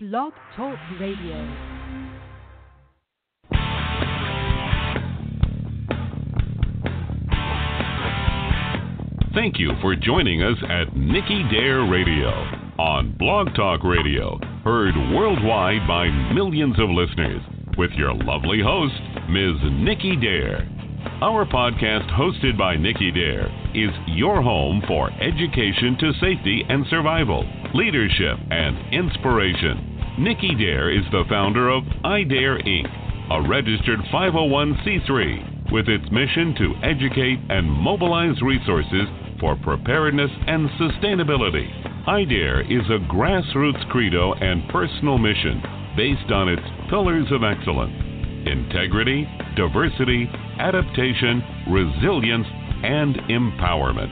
Blog Talk Radio. Thank you for joining us at Nicky Dare Radio on Blog Talk Radio, heard worldwide by millions of listeners, with your lovely host, Ms. Nicky Dare. Our podcast, hosted by Nicky Dare, is your home for education to safety and survival, leadership, and inspiration. Nicky Dare is the founder of iDare Inc., a registered 501c3 with its mission to educate and mobilize resources for preparedness and sustainability. iDare is a grassroots credo and personal mission based on its pillars of excellence integrity, diversity, adaptation, resilience, and empowerment.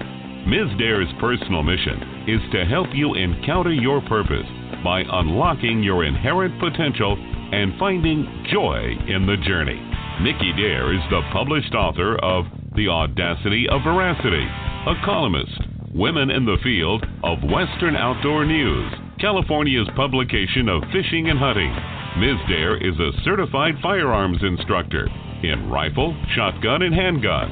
Ms. Dare's personal mission is to help you encounter your purpose by unlocking your inherent potential and finding joy in the journey. Nicky Dare is the published author of The Audacity of Veracity, a columnist, Women in the Field of Western Outdoor News, California's publication of Fishing and Hunting. Ms. Dare is a certified firearms instructor in rifle, shotgun, and handgun,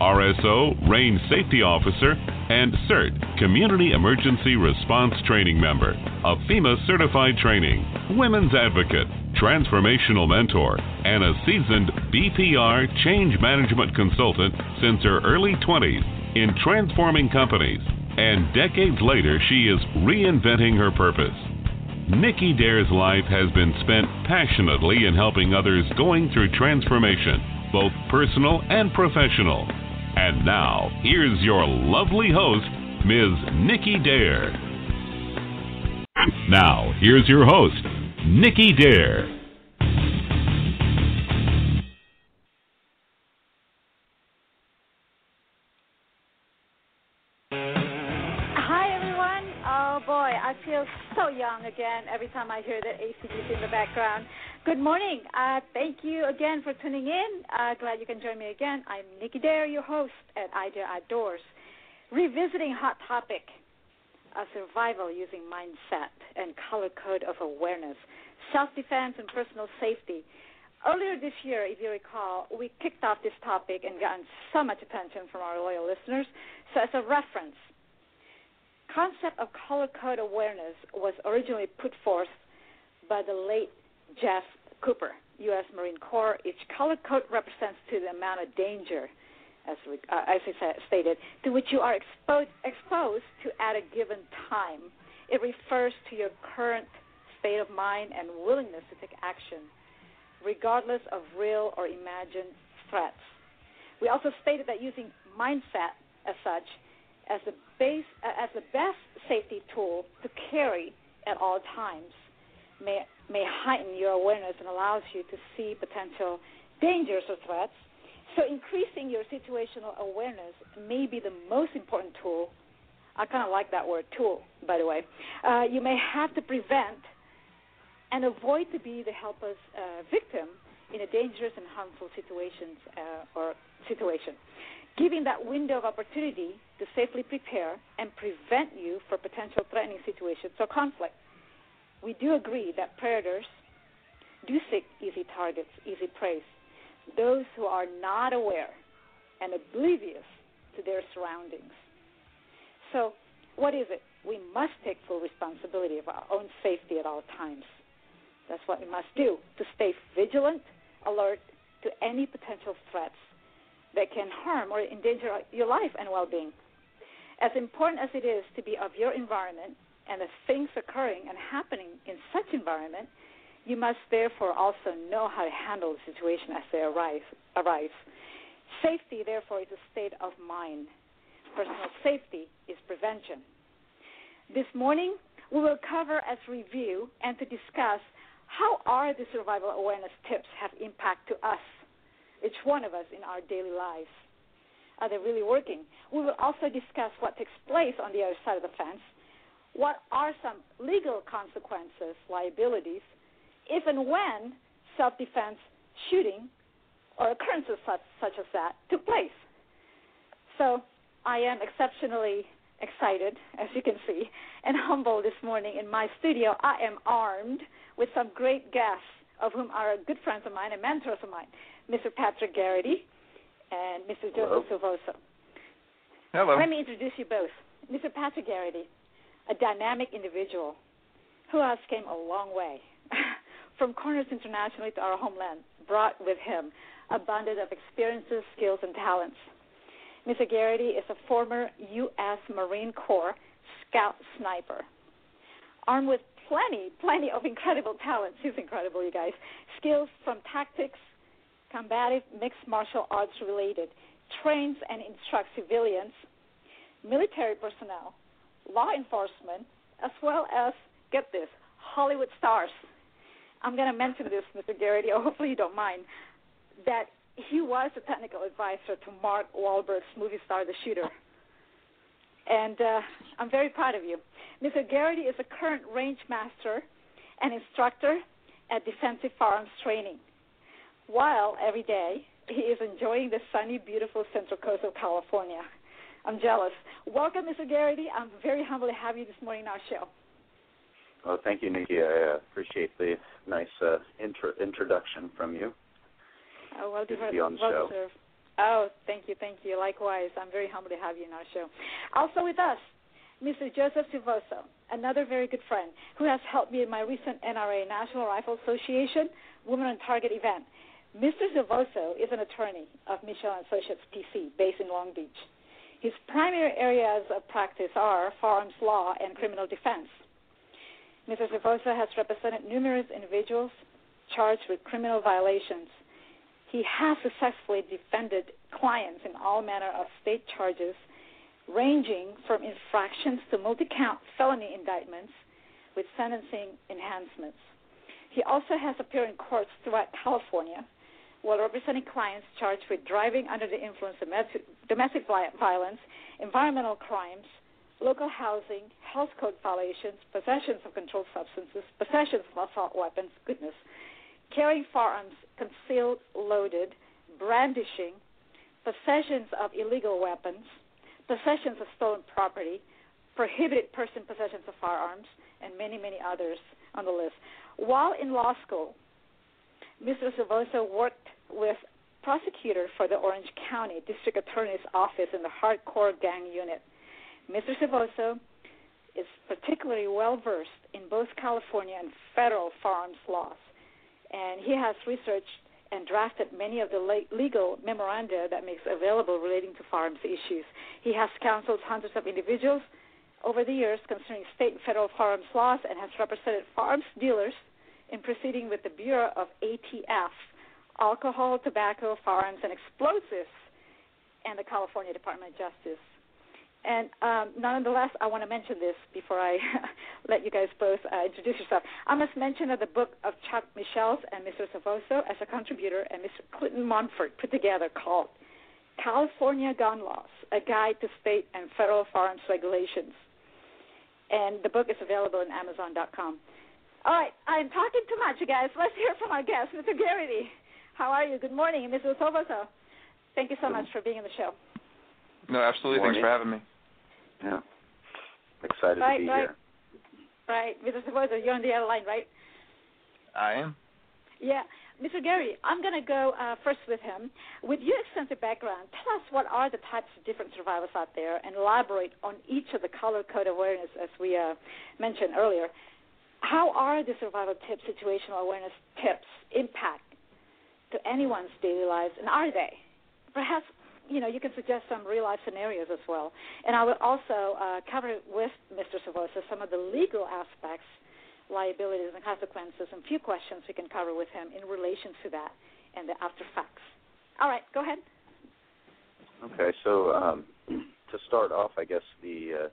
RSO, range safety officer, and CERT, Community Emergency Response Training member of FEMA certified training, women's advocate, transformational mentor, and a seasoned BPR change management consultant since her early 20s in transforming companies. And decades later, she is reinventing her purpose. Nicky Dare's life has been spent passionately in helping others going through transformation, both personal and professional. And now, here's your lovely host, Ms. Nicky Dare. Now, here's your host, Nicky Dare. Hi, everyone. Oh, boy, I feel so young again every time I hear the AC/DC in the background. Good morning. Uh, thank you again for tuning in. Uh, glad you can join me again. I'm Nicky Dare, your host at iDare Outdoors, revisiting hot topic, uh, survival using mindset and color code of awareness, self-defense and personal safety. Earlier this year, if you recall, we kicked off this topic and gotten so much attention from our loyal listeners. So as a reference, concept of color code awareness was originally put forth by the late Jeff Cooper, U.S. Marine Corps. Each color code represents to the amount of danger, as we, uh, as I stated, to which you are exposed exposed to at a given time. It refers to your current state of mind and willingness to take action, regardless of real or imagined threats. We also stated that using mindset as such as the base uh, as the best safety tool to carry at all times may may heighten your awareness and allows you to see potential dangers or threats. So increasing your situational awareness may be the most important tool. I kind of like that word tool, by the way. Uh, you may have to prevent and avoid to be the helpless uh, victim in a dangerous and harmful situations uh, or situation giving that window of opportunity to safely prepare and prevent you for potential threatening situations or conflict. We do agree that predators do seek easy targets, easy prey, those who are not aware and oblivious to their surroundings. So, what is it? We must take full responsibility of our own safety at all times. That's what we must do to stay vigilant, alert to any potential threats that can harm or endanger your life and well being. As important as it is to be of your environment and the things occurring and happening in such environment, you must therefore also know how to handle the situation as they arise. arise. Safety, therefore, is a state of mind. Personal safety is prevention. This morning, we will cover as review and to discuss how are the survival awareness tips have impact to us each one of us in our daily lives. Are they really working? We will also discuss what takes place on the other side of the fence. What are some legal consequences, liabilities, if and when self defense shooting or occurrences such, such as that took place? So I am exceptionally excited, as you can see, and humble this morning in my studio. I am armed with some great guests, of whom are good friends of mine and mentors of mine, Mr. Patrick Garrity and Mr. Joseph Silvoso. Hello. Let me introduce you both. Mr. Patrick Garrity, a dynamic individual who has came a long way from corners internationally to our homeland, brought with him abundance of experiences, skills, and talents. Mr. Garrity is a former U.S. Marine Corps scout sniper, armed with plenty, plenty of incredible talents. He's incredible, you guys. Skills from tactics, combative, mixed martial arts related, trains and instructs civilians, military personnel, law enforcement, as well as, get this, Hollywood stars. I'm going to mention this, Mr. Garrity, or hopefully you don't mind, that he was a technical advisor to Mark Wahlberg's movie star, The Shooter. And uh, I'm very proud of you. Mr. Garrity is a current range master and instructor at Defensive Firearms Training. While every day he is enjoying the sunny, beautiful central coast of California. I'm jealous. Welcome, Mr. Garrity. I'm very humbled to have you this morning on our show. Well, thank you, Nicky. I uh, appreciate the nice uh, intro- introduction from you. Oh, well, Good to be on the show. Deserved. Oh, thank you, thank you. Likewise, I'm very humbled to have you on our show. Also with us, Mr. Joseph Silvoso, another very good friend who has helped me in my recent NRA National Rifle Association Women on Target event. Mr. Silvoso is an attorney of Michel Associates PC, based in Long Beach. His primary areas of practice are firearms law and criminal defense. Mr. Silvoso has represented numerous individuals charged with criminal violations. He has successfully defended clients in all manner of state charges, ranging from infractions to multi-count felony indictments with sentencing enhancements. He also has appeared in courts throughout California while representing clients charged with driving under the influence of domestic violence, environmental crimes, local housing, health code violations, possessions of controlled substances, possessions of assault weapons, goodness, carrying firearms concealed, loaded, brandishing, possessions of illegal weapons, possessions of stolen property, prohibited person possessions of firearms, and many, many others on the list. While in law school, Mr. Silvoso worked with prosecutor for the Orange County District Attorney's Office in the Hardcore Gang Unit. Mr. Silvoso is particularly well versed in both California and federal firearms laws, and he has researched and drafted many of the legal memoranda that makes available relating to firearms issues. He has counseled hundreds of individuals over the years concerning state and federal firearms laws and has represented firearms dealers in proceeding with the Bureau of ATF, Alcohol, Tobacco, Firearms, and Explosives, and the California Department of Justice. And um, nonetheless, I want to mention this before I let you guys both uh, introduce yourself. I must mention that the book of Chuck Michel's and Mr. Savoso as a contributor and Mr. Clinton Monfort put together called California Gun Laws, a guide to state and federal firearms regulations. And the book is available on Amazon.com. All right, I'm talking too much, you guys. Let's hear from our guest, Mr. Garrity. How are you? Good morning, Mr. Silvoso. Thank you so much for being on the show. No, absolutely. Thanks for having me. Yeah. Excited right, to be right. here. Right. Mr. Silvoso, you're on the other line, right? I am. Yeah. Mr. Gary, I'm going to go uh, first with him. With your extensive background, tell us what are the types of different survivors out there and elaborate on each of the color code awareness as we uh, mentioned earlier. How are the survival tips, situational awareness tips impact to anyone's daily lives, and are they? Perhaps you know you can suggest some real life scenarios as well. And I will also uh, cover with Mr. Silvoso some of the legal aspects, liabilities, and consequences, and a few questions we can cover with him in relation to that and the after facts. All right, go ahead. Okay, so um, to start off, I guess the uh,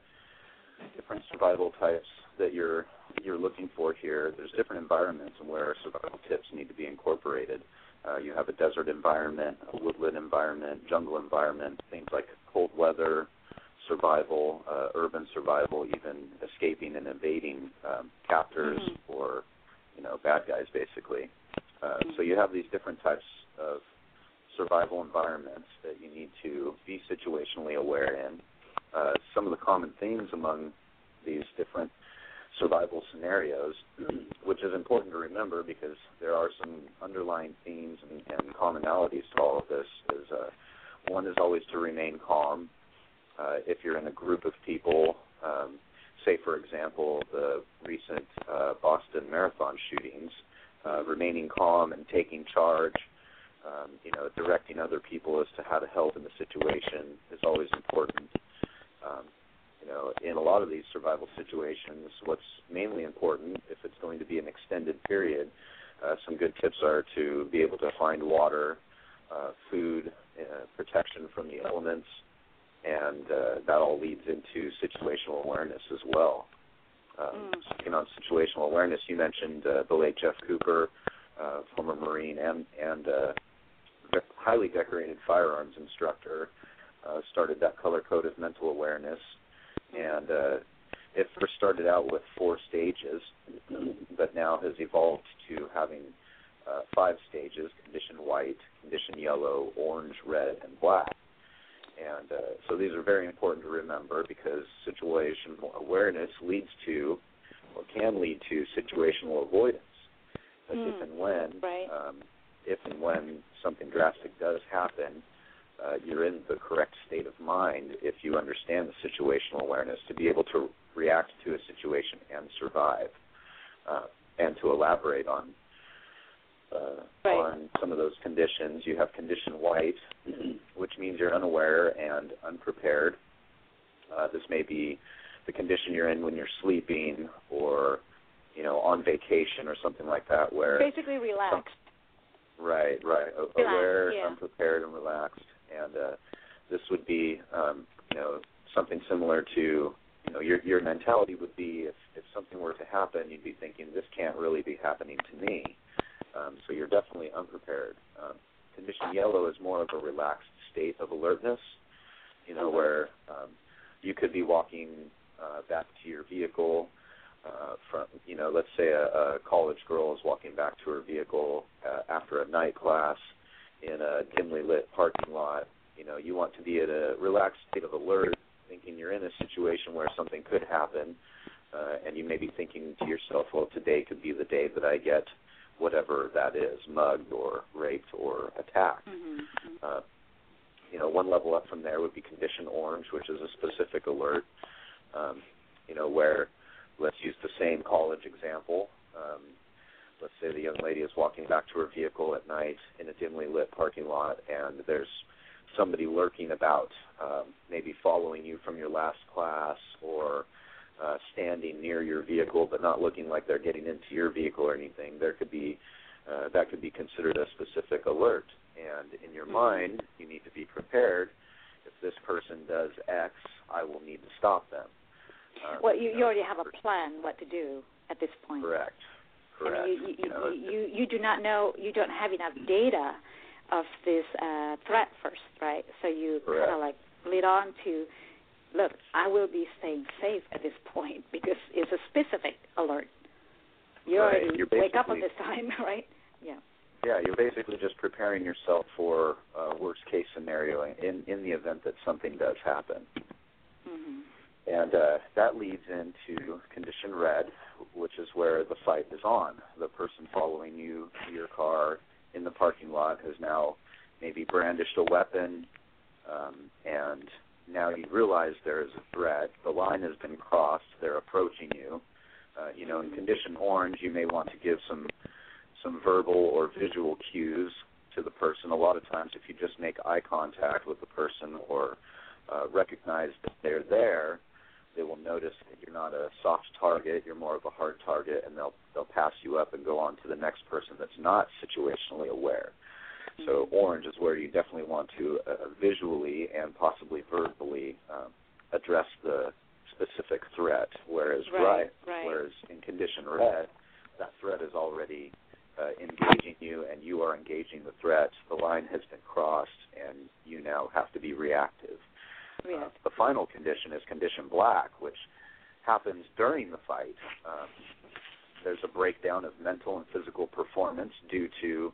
different survival types that you're you're looking for here. There's different environments where survival tips need to be incorporated. Uh, you have a desert environment, a woodland environment, jungle environment, things like cold weather, survival, uh, urban survival, even escaping and evading um, captors mm-hmm. or you know bad guys, basically. Uh, so you have these different types of survival environments that you need to be situationally aware in. uh, some of the common themes among these different survival scenarios, which is important to remember because there are some underlying themes and, and commonalities to all of this. Is uh, one is always to remain calm. Uh, if you're in a group of people, um, say for example the recent uh, Boston Marathon shootings, uh, remaining calm and taking charge, um, you know, directing other people as to how to help in the situation is always important. Um, you know, in a lot of these survival situations, what's mainly important, if it's going to be an extended period, uh, some good tips are to be able to find water, uh, food, uh, protection from the elements, and uh, that all leads into situational awareness as well. Um, Mm. Speaking on situational awareness, you mentioned uh, the late Jeff Cooper, uh, former Marine and and uh, highly decorated firearms instructor, uh, started that color code of mental awareness, and uh, it first started out with four stages, but now has evolved to having uh, five stages: condition white, condition yellow, orange, red, and black. And uh, so these are very important to remember because situational awareness leads to, or can lead to, situational avoidance. But if Mm, and when, right. um, if and when something drastic does happen, uh, you're in the correct state of mind if you understand the situational awareness to be able to react to a situation and survive, uh, and to elaborate on uh, Right. on some of those conditions. You have condition white, which means you're unaware and unprepared. Uh, this may be the condition you're in when you're sleeping, or you know, on vacation or something like that, where Basically, relaxed. Right, right. A- Relaxed, Aware, yeah. unprepared, and relaxed. And uh, this would be, um, you know, something similar to, you know, your your mentality would be if if something were to happen, you'd be thinking this can't really be happening to me. Um, so you're definitely unprepared. Um, condition yellow is more of a relaxed state of alertness. You know, Mhm. where um, you could be walking uh, back to your vehicle uh, from you know let's say a, a college girl is walking back to her vehicle uh, after a night class in a dimly lit parking lot you know you want to be at a relaxed state of alert thinking you're in a situation where something could happen uh, and you may be thinking to yourself well today could be the day that I get whatever that is mugged or raped or attacked Mm-hmm. uh, you know, one level up from there would be condition orange, which is a specific alert. Um, you know, where let's use the same college example. Um, let's say the young lady is walking back to her vehicle at night in a dimly lit parking lot, and there's somebody lurking about, um, maybe following you from your last class or uh, standing near your vehicle, but not looking like they're getting into your vehicle or anything. There could be uh, that could be considered a specific alert. And in your mind, you need to be prepared. If this person does X, I will need to stop them. Um, Well, you, know, you already have a plan what to do at this point. Correct. Correct. I mean, you, you, You you, do not know, you don't have enough data of this uh, threat first, right? So you kind of like lead on to, look, I will be staying safe at this point because it's a specific alert. You Right. already You're wake up at this time, right? Yeah. Yeah, you're basically just preparing yourself for uh, worst case scenario in in the event that something does happen. hmm And uh, that leads into condition red, which is where the fight is on. The person following you to your car in the parking lot has now maybe brandished a weapon, um, and now you realize there is a threat. The line has been crossed. They're approaching you. Uh, you know, in condition orange, you may want to give some some verbal or visual cues to the person. A lot of times, if you just make eye contact with the person or uh, recognize that they're there, they will notice that you're not a soft target, you're more of a hard target, and they'll they'll pass you up and go on to the next person that's not situationally aware. So orange is where you definitely want to uh, visually and possibly verbally um, address the specific threat. Whereas Right, right. whereas in condition red, that threat is already uh, engaging you, and you are engaging the threat. The line has been crossed, and you now have to be reactive. Uh, the final condition is condition black, which happens during the fight. Um, there's a breakdown of mental and physical performance due to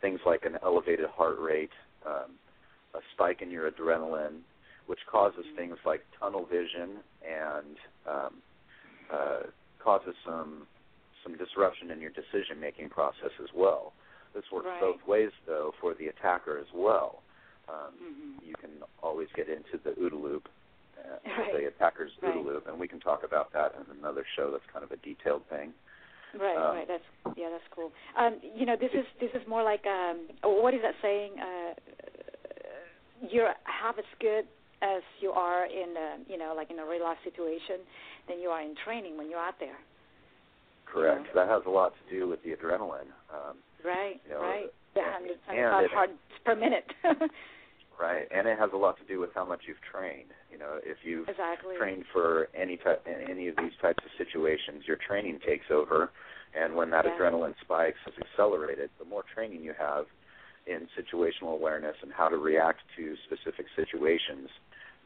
things like an elevated heart rate, um, a spike in your adrenaline, which causes things like tunnel vision and um, uh, causes some some disruption in your decision making process as well. This works Right. both ways though for the attacker as well. Um, Mhm. You can always get into the OODA loop, uh, Right. the attacker's Right. OODA loop, and we can talk about that in another show. That's kind of a detailed thing. Right, Um, right. That's yeah, that's cool. Um, you know, this is this is more like um, what is that saying? Uh, you're half as good as you are in a, you know, like in a real life situation than you are in training when you're out there. Correct. Yeah. That has a lot to do with the adrenaline. Um, Right, You know, right. The and- 175 and it- hearts per minute. right, and it has a lot to do with how much you've trained. You know, if you've exactly. trained for any type, any of these types of situations, your training takes over, and when that Yeah. adrenaline spikes is accelerated, the more training you have in situational awareness and how to react to specific situations,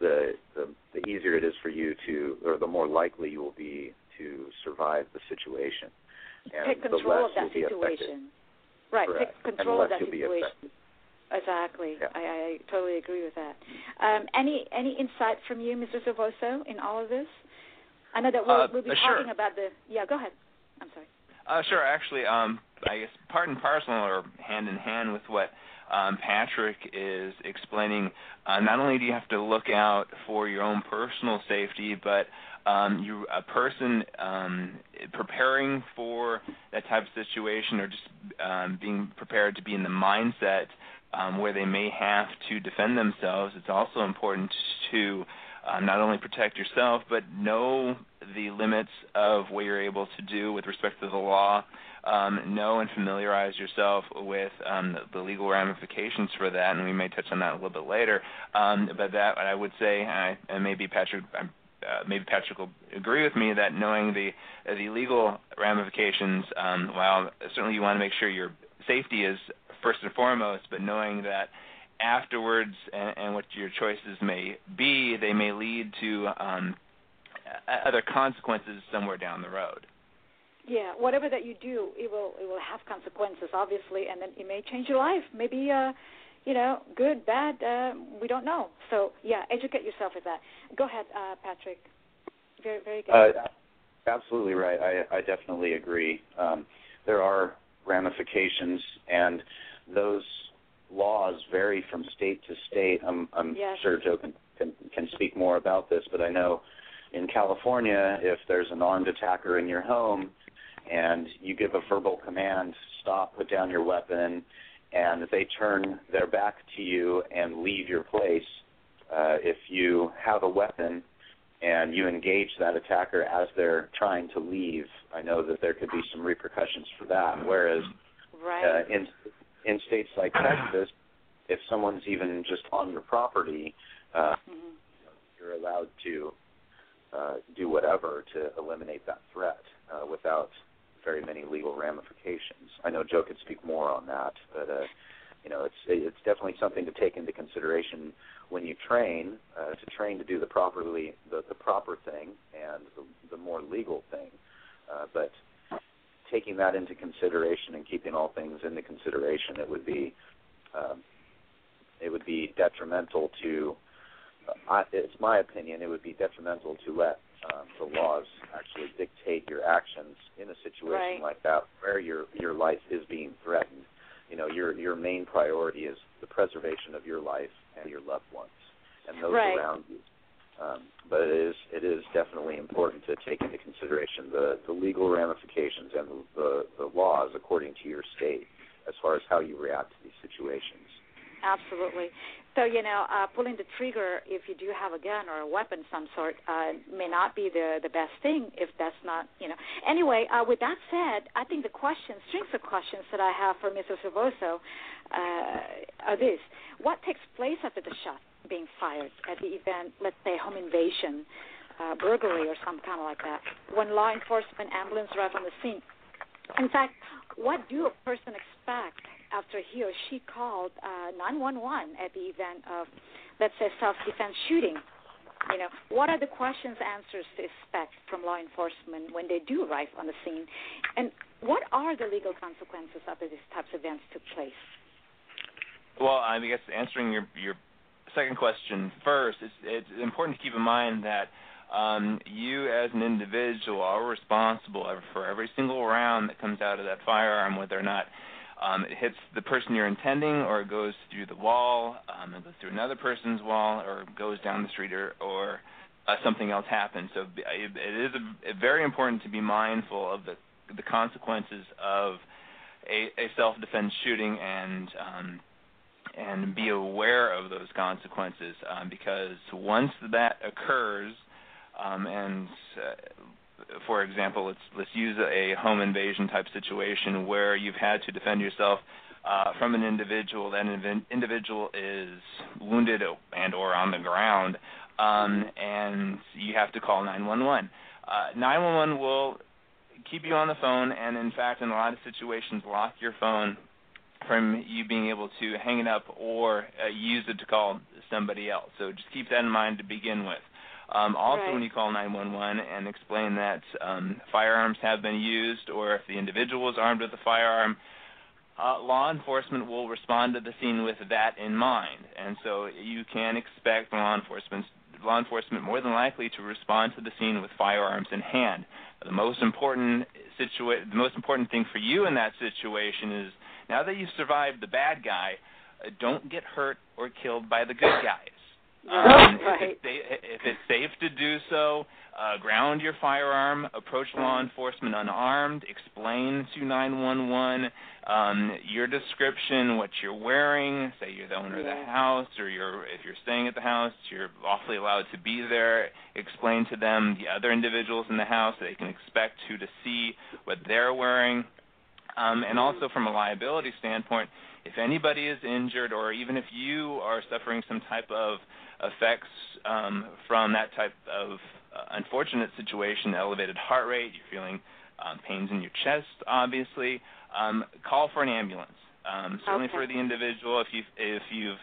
the the, the easier it is for you to, or the more likely you will be to survive the situation, and Take the less of that you'll be affected. Situation. Right, Correct. take control and of that you'll situation. Exactly. Yeah. I, I totally agree with that. Um, any any insight from you, Mr. Silvoso, in all of this? I know that we'll, Uh, we'll be uh, sure. talking about the. Yeah, go ahead. I'm sorry. Uh, sure. Actually, um, I guess part and parcel or hand in hand with what um, Patrick is explaining. Uh, not only do you have to look out for your own personal safety, but um, you a person um, preparing for that type of situation, or just um, being prepared to be in the mindset um, where they may have to defend themselves. It's also important to um, not only protect yourself, but know the limits of what you're able to do with respect to the law. Um, know and familiarize yourself with um, the, legal ramifications for that, and we may touch on that a little bit later. Um, but that I would say, I, and maybe Patrick, uh, maybe Patrick will agree with me that knowing the the legal ramifications, um, while certainly you want to make sure your safety is first and foremost, but knowing that afterwards and, and what your choices may be, they may lead to um, other consequences somewhere down the road. Yeah, whatever that you do, it will it will have consequences, obviously, and then it may change your life. Maybe, uh, you know, good, bad. Uh, we don't know. So yeah, educate yourself with that. Go ahead, uh, Patrick. Very very good. Uh, absolutely right. I, I definitely agree. Um, there are ramifications, and those laws vary from state to state. I'm, I'm Yes. sure Joe can, can can speak more about this, but I know in California, if there's an armed attacker in your home, and you give a verbal command, stop, put down your weapon, and they turn their back to you and leave your place, uh, if you have a weapon and you engage that attacker as they're trying to leave, I know that there could be some repercussions for that. Whereas right. uh, in in states like Texas, if someone's even just on your property, uh, hmm you're allowed to uh, do whatever to eliminate that threat uh, without very many legal ramifications. I know Joe could speak more on that, but uh, you know, it's it's definitely something to take into consideration when you train uh, to train to do the properly the, the proper thing and the, the more legal thing. Uh, but taking that into consideration and keeping all things into consideration, it would be um, it would be detrimental to. I, it's my opinion. It would be detrimental to let um, the laws actually dictate your actions in a situation Right. like that, where your your life is being threatened. You know, your your main priority is the preservation of your life and your loved ones and those Right. around you. Um, but it is it is definitely important to take into consideration the, the legal ramifications and the, the laws according to your state as far as how you react to these situations. Absolutely. So you know, uh, pulling the trigger if you do have a gun or a weapon some sort uh, may not be the the best thing if that's not you know. Anyway, uh, with that said, I think the questions, strings of questions that I have for Mr. Silvoso uh, are this: What takes place after the shot being fired at the event? Let's say home invasion, uh, burglary, or some kind of like that. When law enforcement ambulance arrive on the scene. In fact, what do a person expect after he or she called uh, 911 at the event of, let's say, self-defense shooting? You know, what are the questions, answers to expect from law enforcement when they do arrive on the scene, and what are the legal consequences after these types of events took place? Well, I guess answering your your second question first, it's, it's important to keep in mind that um, you as an individual are responsible for every single round that comes out of that firearm, whether or not um, it hits the person you're intending, or it goes through the wall, um, it goes through another person's wall, or goes down the street, or, or uh, something else happens. So it, it is a, very important to be mindful of the the consequences of a, a self-defense shooting and um, and be aware of those consequences um, because once that occurs, um, and uh, for example, let's let's use a home invasion type situation where you've had to defend yourself uh, from an individual. That individual is wounded and or on the ground, um, and you have to call 911. Uh, 911 will keep you on the phone, and in fact, in a lot of situations, lock your phone from you being able to hang it up or uh, use it to call somebody else. So just keep that in mind to begin with. Um, also, right. when you call 911 and explain that um, firearms have been used, or if the individual is armed with a firearm, uh, law enforcement will respond to the scene with that in mind, and so you can expect law enforcement law enforcement more than likely to respond to the scene with firearms in hand. The most important situa- the most important thing for you in that situation is now that you've survived the bad guy, uh, don't get hurt or killed by the good guys. Um, right. if, it's, if it's safe to do so, uh, ground your firearm, approach law enforcement unarmed, explain to 911 um, your description, what you're wearing. Say you're the owner yeah. of the house, or you're if you're staying at the house, you're lawfully allowed to be there. Explain to them the other individuals in the house they can expect to to see what they're wearing. Um, and also from a liability standpoint, if anybody is injured, or even if you are suffering some type of effects um, from that type of uh, unfortunate situation, elevated heart rate, you're feeling um, pains in your chest, obviously, um, call for an ambulance. Um, certainly okay. for the individual, if you've if you've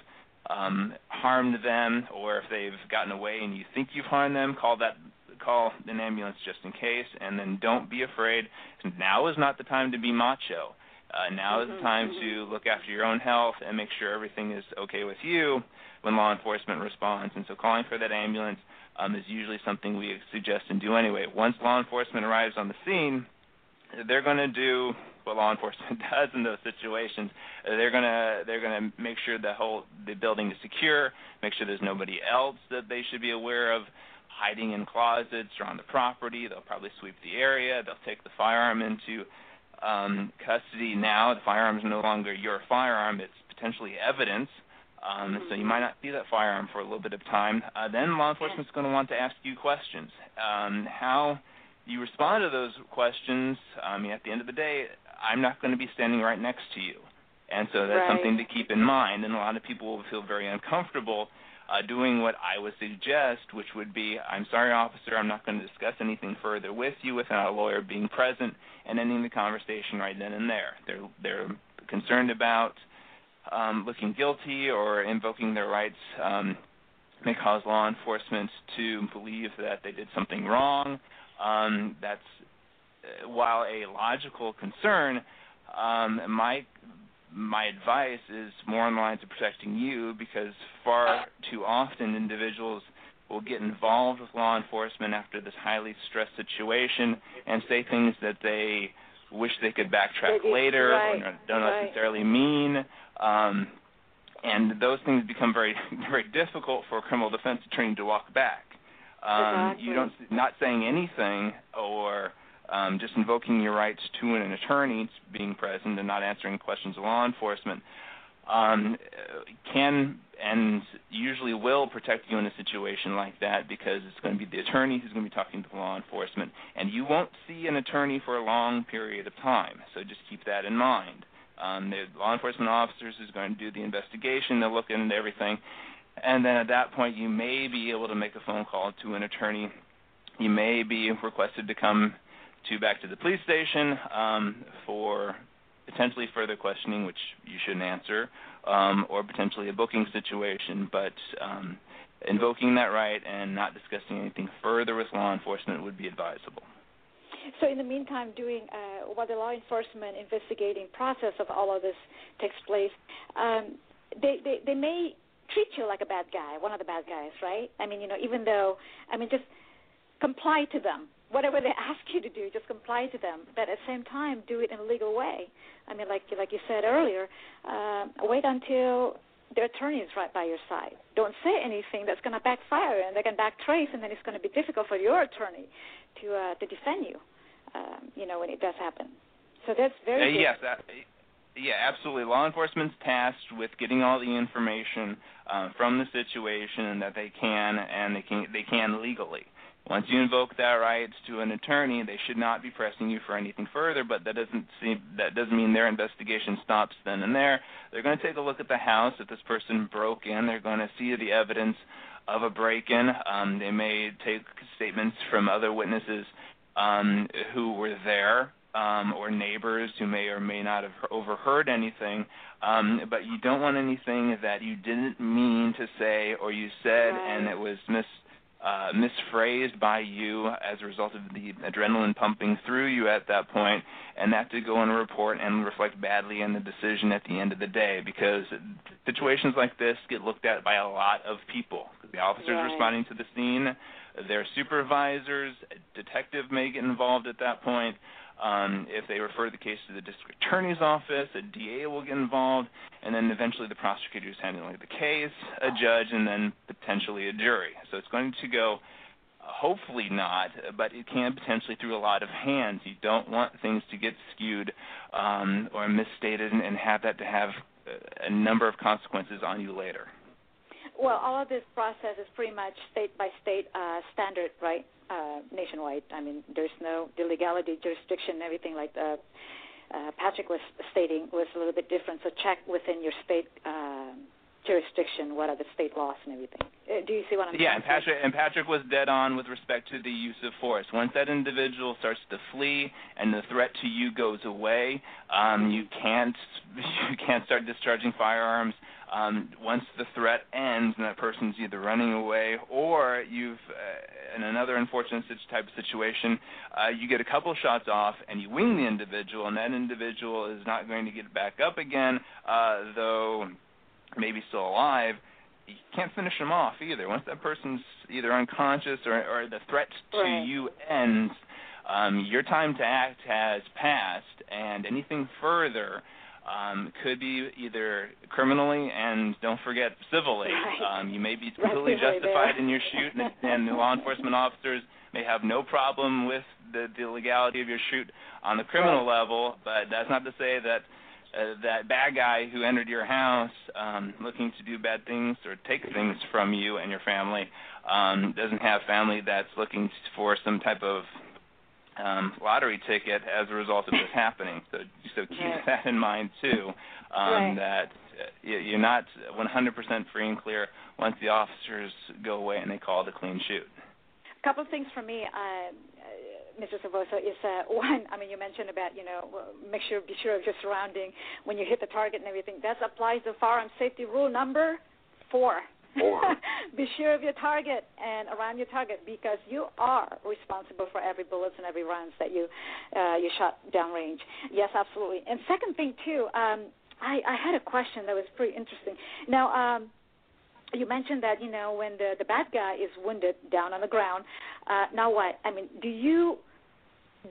um, harmed them or if they've gotten away and you think you've harmed them, call that call an ambulance just in case, and then don't be afraid. Now is not the time to be macho. Uh, now mm-hmm, is the time mm-hmm. to look after your own health and make sure everything is okay with you when law enforcement responds. And so calling for that ambulance um, is usually something we suggest and do anyway. Once law enforcement arrives on the scene, they're going to do what law enforcement does in those situations. They're going to they're going to make sure the whole the building is secure, make sure there's nobody else that they should be aware of hiding in closets or on the property. They'll probably sweep the area. They'll take the firearm into um, custody. Now the firearm is no longer your firearm; it's potentially evidence. Um, so you might not see that firearm for a little bit of time. Uh, then law enforcement is going to want to ask you questions. Um, how you respond to those questions, I mean, at the end of the day, I'm not going to be standing right next to you. And so that's right. something to keep in mind. And a lot of people will feel very uncomfortable uh, doing what I would suggest, which would be, I'm sorry, officer, I'm not going to discuss anything further with you without a lawyer being present and ending the conversation right then and there. They're they're concerned about um, looking guilty or invoking their rights um, may cause law enforcement to believe that they did something wrong. Um, that's uh, while a logical concern, um, my my advice is more on the lines of protecting you because far too often individuals will get involved with law enforcement after this highly stressed situation and say things that they wish they could backtrack later right, or don't right. necessarily mean. Um, and those things become very very difficult for a criminal defense attorney to walk back. Um, exactly. You don't not saying anything or um, just invoking your rights to an attorney being present and not answering questions of law enforcement um, can and usually will protect you in a situation like that because it's going to be the attorney who's going to be talking to law enforcement, and you won't see an attorney for a long period of time. So just keep that in mind. Um, the law enforcement officers is going to do the investigation. They'll look into everything, and then at that point, you may be able to make a phone call to an attorney. You may be requested to come to back to the police station um, for potentially further questioning, which you shouldn't answer, um, or potentially a booking situation. But um, invoking that right and not discussing anything further with law enforcement would be advisable. So, in the meantime, doing uh, while the law enforcement investigating process of all of this takes place, um, they, they they may treat you like a bad guy, one of the bad guys, right? I mean, you know, even though, I mean, just comply to them. Whatever they ask you to do, just comply to them. But at the same time, do it in a legal way. I mean, like like you said earlier, uh, wait until the attorney is right by your side. Don't say anything that's going to backfire and they can backtrace, and then it's going to be difficult for your attorney to uh, to defend you. Um, you know, when it does happen. So that's very. Uh, yes, that, yeah, absolutely. Law enforcement's tasked with getting all the information uh, from the situation that they can, and they can they can legally. Once you invoke that right to an attorney, they should not be pressing you for anything further. But that doesn't seem that doesn't mean their investigation stops then and there. They're going to take a look at the house if this person broke in. They're going to see the evidence of a break-in. Um, they may take statements from other witnesses um, who were there um, or neighbors who may or may not have overheard anything. Um, but you don't want anything that you didn't mean to say or you said right. and it was mis uh, misphrased by you as a result of the adrenaline pumping through you at that point, and that to go in a report and reflect badly in the decision at the end of the day. Because situations like this get looked at by a lot of people. The officers right. responding to the scene, their supervisors, a detective may get involved at that point. Um, if they refer the case to the district attorney's office, a DA will get involved, and then eventually the prosecutor is handling the case, a judge, and then potentially a jury. So it's going to go, hopefully not, but it can potentially through a lot of hands. You don't want things to get skewed um, or misstated and, and have that to have a number of consequences on you later. Well, all of this process is pretty much state by state uh, standard, right? Uh, nationwide. I mean, there's no the legality, jurisdiction, everything like the, uh, Patrick was stating was a little bit different. So check within your state uh, jurisdiction what are the state laws and everything. Uh, do you see what I'm yeah, saying? and Patrick and Patrick was dead on with respect to the use of force. Once that individual starts to flee and the threat to you goes away, um, you can't you can't start discharging firearms um, once the threat ends and that person's either running away or you've, uh, in another unfortunate type of situation, uh, you get a couple shots off and you wing the individual, and that individual is not going to get back up again, uh, though maybe still alive. You can't finish them off either. Once that person's either unconscious or, or the threat to right. you ends, um, your time to act has passed, and anything further um, could be either criminally and don't forget civilly. Right. Um, you may be completely right justified in your shoot, and, and the law enforcement officers may have no problem with the, the legality of your shoot on the criminal level. But that's not to say that uh, that bad guy who entered your house um, looking to do bad things or take things from you and your family um, doesn't have family that's looking for some type of um, lottery ticket as a result of this happening. So, so keep right. that in mind too. Um, right. That uh, you're not 100% free and clear once the officers go away and they call the clean shoot. A couple of things for me, uh, Mr. Savosa, is uh, one. I mean, you mentioned about you know make sure be sure of your surrounding when you hit the target and everything. That applies to firearm safety rule number four. Be sure of your target and around your target because you are responsible for every bullets and every rounds that you uh, you shot downrange. Yes, absolutely. And second thing too, um, I, I had a question that was pretty interesting. Now, um, you mentioned that you know when the the bad guy is wounded down on the ground. Uh, now what? I mean, do you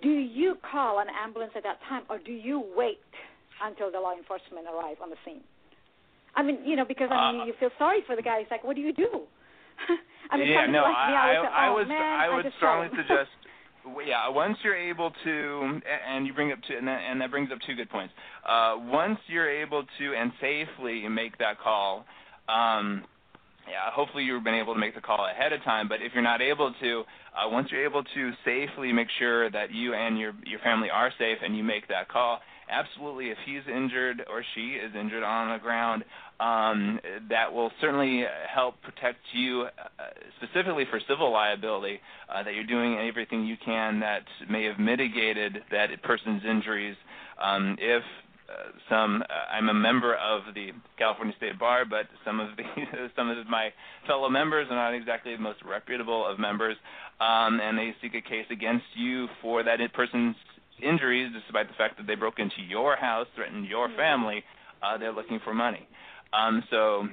do you call an ambulance at that time, or do you wait until the law enforcement arrive on the scene? I mean, you know, because I mean, Uh, you feel sorry for the guy. He's like, what do you do? I mean, yeah, no, like me, I, would say, I, oh, was man, I would strongly suggest. Yeah, once you're able to, and you bring up two, and that, and that brings up two good points. Uh, once you're able to and safely make that call, um, yeah, hopefully you've been able to make the call ahead of time. But if you're not able to, uh, once you're able to safely make sure that you and your your family are safe, and you make that call, absolutely, if he's injured or she is injured on the ground, um, that will certainly help protect you, uh, specifically for civil liability. Uh, that you're doing everything you can that may have mitigated that person's injuries. Um, if some uh, I'm a member of the California State Bar, but some of the some of my fellow members are not exactly the most reputable of members, um, and they seek a case against you for that person's injuries, despite the fact that they broke into your house, threatened your family. Uh, they're looking for money. Um, so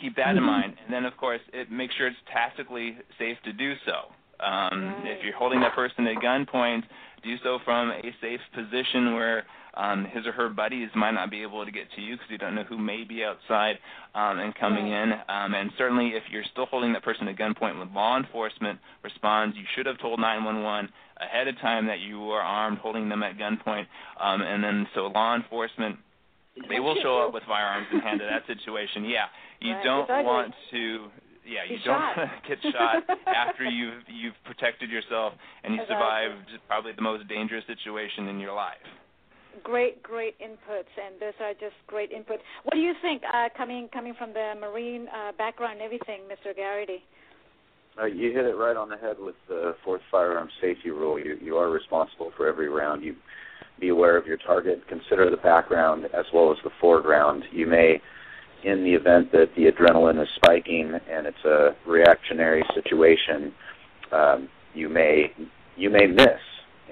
keep that mm-hmm. in mind. And then, of course, it make sure it's tactically safe to do so. Um, right. If you're holding that person at gunpoint, do so from a safe position where um, his or her buddies might not be able to get to you because you don't know who may be outside um, and coming in. Um, and certainly, if you're still holding that person at gunpoint when law enforcement responds, you should have told 911 ahead of time that you were armed, holding them at gunpoint. Um, and then, so law enforcement, they will show up with firearms in hand to that situation. Yeah, you right. don't want to yeah, you don't shot. get shot after you've you've protected yourself and you exactly. survived probably the most dangerous situation in your life great, great inputs, and those are just great inputs. What do you think, uh, coming coming from the Marine uh, background and everything, Mr. Garrity? Uh, you hit it right on the head with the fourth firearm safety rule. You you are responsible for every round. You be aware of your target. Consider the background as well as the foreground. You may, in the event that the adrenaline is spiking and it's a reactionary situation, um, you may you may miss,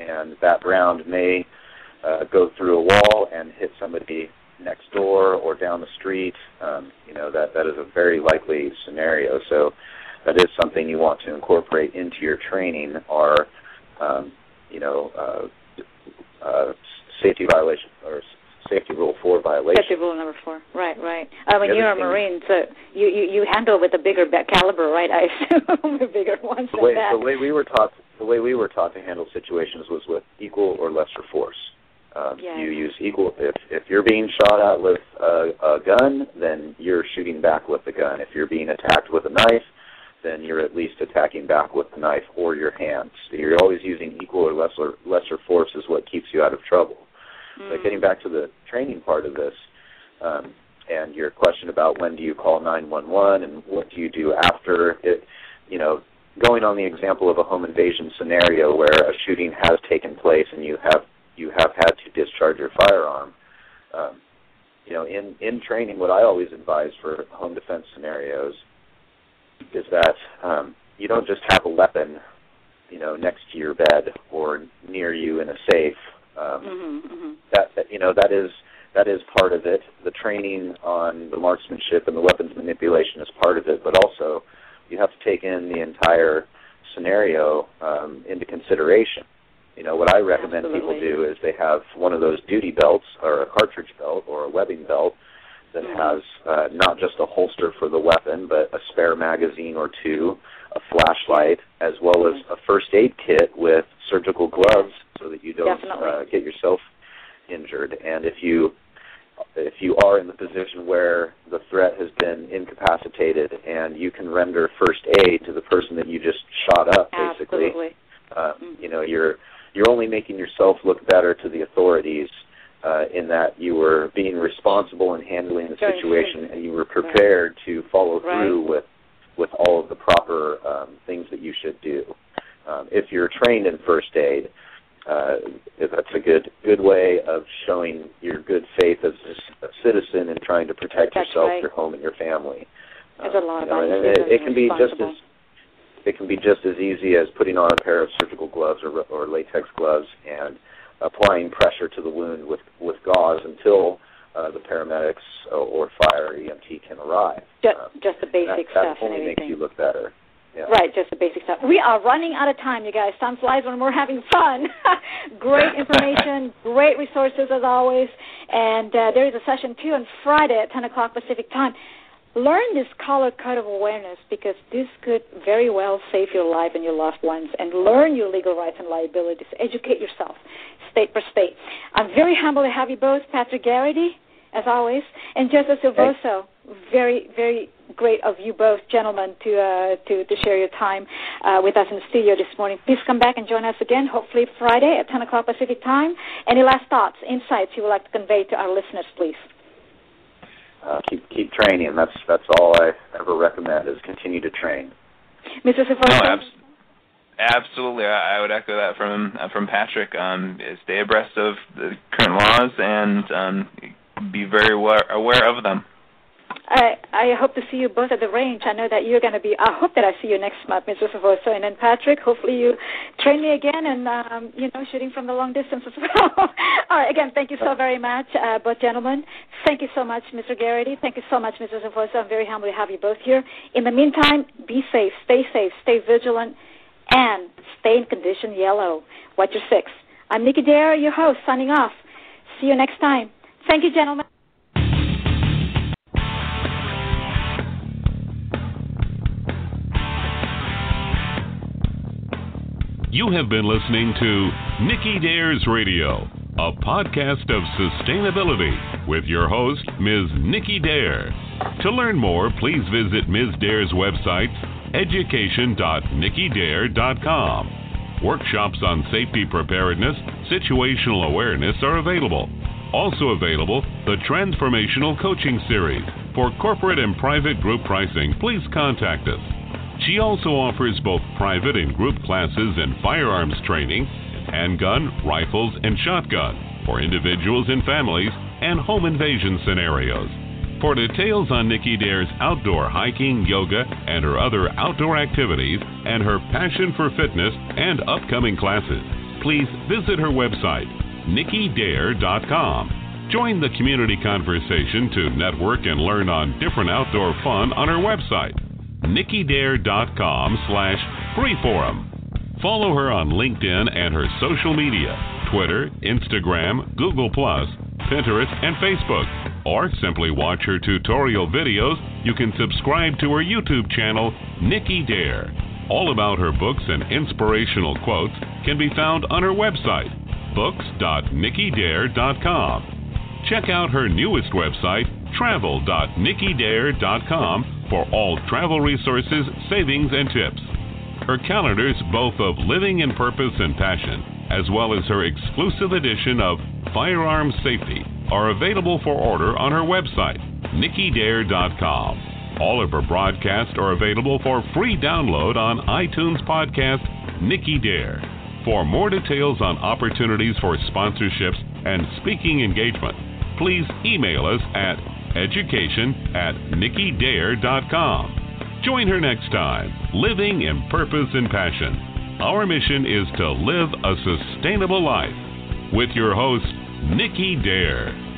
and that round may uh, go through a wall and hit somebody next door or down the street. Um, you know that that is a very likely scenario. So that is something you want to incorporate into your training. Are um, you know uh, uh, safety violation or safety rule four violation. Safety rule number four. Right, right. Uh, when you're a Marine, so you, you you handle with a bigger caliber, right? I assume the bigger ones the way. The way we were taught, the way we were taught to handle situations was with equal or lesser force. Um, yes. You use equal. If if you're being shot at with a, a gun, then you're shooting back with the gun. If you're being attacked with a knife, then you're at least attacking back with the knife or your hands. You're always using equal or lesser lesser force is what keeps you out of trouble. Mm. But getting back to the training part of this, um, and your question about when do you call 911 and what do you do after it, you know, going on the example of a home invasion scenario where a shooting has taken place and you have you have had to discharge your firearm. Um, you know, in in training, what I always advise for home defense scenarios is that um, you don't just have a weapon, you know, next to your bed or near you in a safe. Um, mm-hmm, mm-hmm. That, that you know that is that is part of it. The training on the marksmanship and the weapons manipulation is part of it, but also you have to take in the entire scenario um, into consideration. You know, what I recommend Absolutely. people do is they have one of those duty belts or a cartridge belt or a webbing belt that mm-hmm. has uh, not just a holster for the weapon, but a spare magazine or two, a flashlight, as well as a first aid kit with surgical gloves so that you don't uh, get yourself injured. And if you if you are in the position where the threat has been incapacitated and you can render first aid to the person that you just shot up, basically, Absolutely. uh, mm-hmm. you know you're you're only making yourself look better to the authorities uh, in that you were being responsible in handling the Very situation and you were prepared right. to follow right. through with with all of the proper um, things that you should do. Um, if you're trained in first aid, uh, that's a good good way of showing your good faith as a citizen and trying to protect that's yourself, right. your home, and your family. There's um, a lot you know, about and it, it can be just as it can be just as easy as putting on a pair of surgical gloves or, or latex gloves and applying pressure to the wound with with gauze until uh, the paramedics or fire EMT can arrive. Just, um, just the basic that, stuff that only and makes everything. you look better. Yeah. Right, just the basic stuff. We are running out of time, you guys. Time flies when we're having fun. great information, great resources as always. And uh, there is a session too on Friday at 10 o'clock Pacific time. Learn this color code of awareness because this could very well save your life and your loved ones. And learn your legal rights and liabilities. Educate yourself, state per state. I'm very humbled to have you both, Patrick Garrity, as always, and Joseph Silvoso. Very, very great of you both, gentlemen, to uh, to to share your time uh, with us in the studio this morning. Please come back and join us again, hopefully Friday at 10 o'clock Pacific time. Any last thoughts, insights you would like to convey to our listeners, please? Uh, keep keep training. That's that's all I ever recommend is continue to train. Mr. No, abs- absolutely. I, I would echo that from uh, from Patrick. Um, stay abreast of the current laws and um, be very aware, aware of them. I I hope to see you both at the range. I know that you're going to be. I hope that I see you next month, Mr. Silvoso, and then Patrick. Hopefully you train me again, and um, you know, shooting from the long distance as well. All right, again, thank you so very much, uh, both gentlemen. Thank you so much, Mr. Garrity. Thank you so much, Mr. Silvoso. I'm very humbled to have you both here. In the meantime, be safe, stay safe, stay vigilant, and stay in condition yellow. Watch your six. I'm Nicky Dare, your host, signing off. See you next time. Thank you, gentlemen. You have been listening to Nicky Dares Radio, a podcast of sustainability with your host, Ms. Nicky Dare. To learn more, please visit Ms. Dare's website, education.nickydare.com. Workshops on safety preparedness, situational awareness are available. Also available, the Transformational Coaching Series. For corporate and private group pricing, please contact us. She also offers both private and group classes in firearms training, handgun, rifles, and shotgun for individuals and families, and home invasion scenarios. For details on Nicky Dare's outdoor hiking, yoga, and her other outdoor activities, and her passion for fitness and upcoming classes, please visit her website, nickydare.com. Join the community conversation to network and learn on different outdoor fun on her website nickydare.com slash freeforum. Follow her on LinkedIn and her social media, Twitter, Instagram, Google+, Pinterest, and Facebook. Or simply watch her tutorial videos. You can subscribe to her YouTube channel, Nicky Dare. All about her books and inspirational quotes can be found on her website, books.nickydare.com. Check out her newest website, travel.nickydare.com for all travel resources, savings, and tips. Her calendars, both of Living in Purpose and Passion, as well as her exclusive edition of Firearms Safety, are available for order on her website, nickydare.com. All of her broadcasts are available for free download on iTunes podcast Nicky Dare. For more details on opportunities for sponsorships and speaking engagement, please email us at education at nickydare.com. Join her next time, living in purpose and passion. Our mission is to live a sustainable life with your host, Nicky Dare.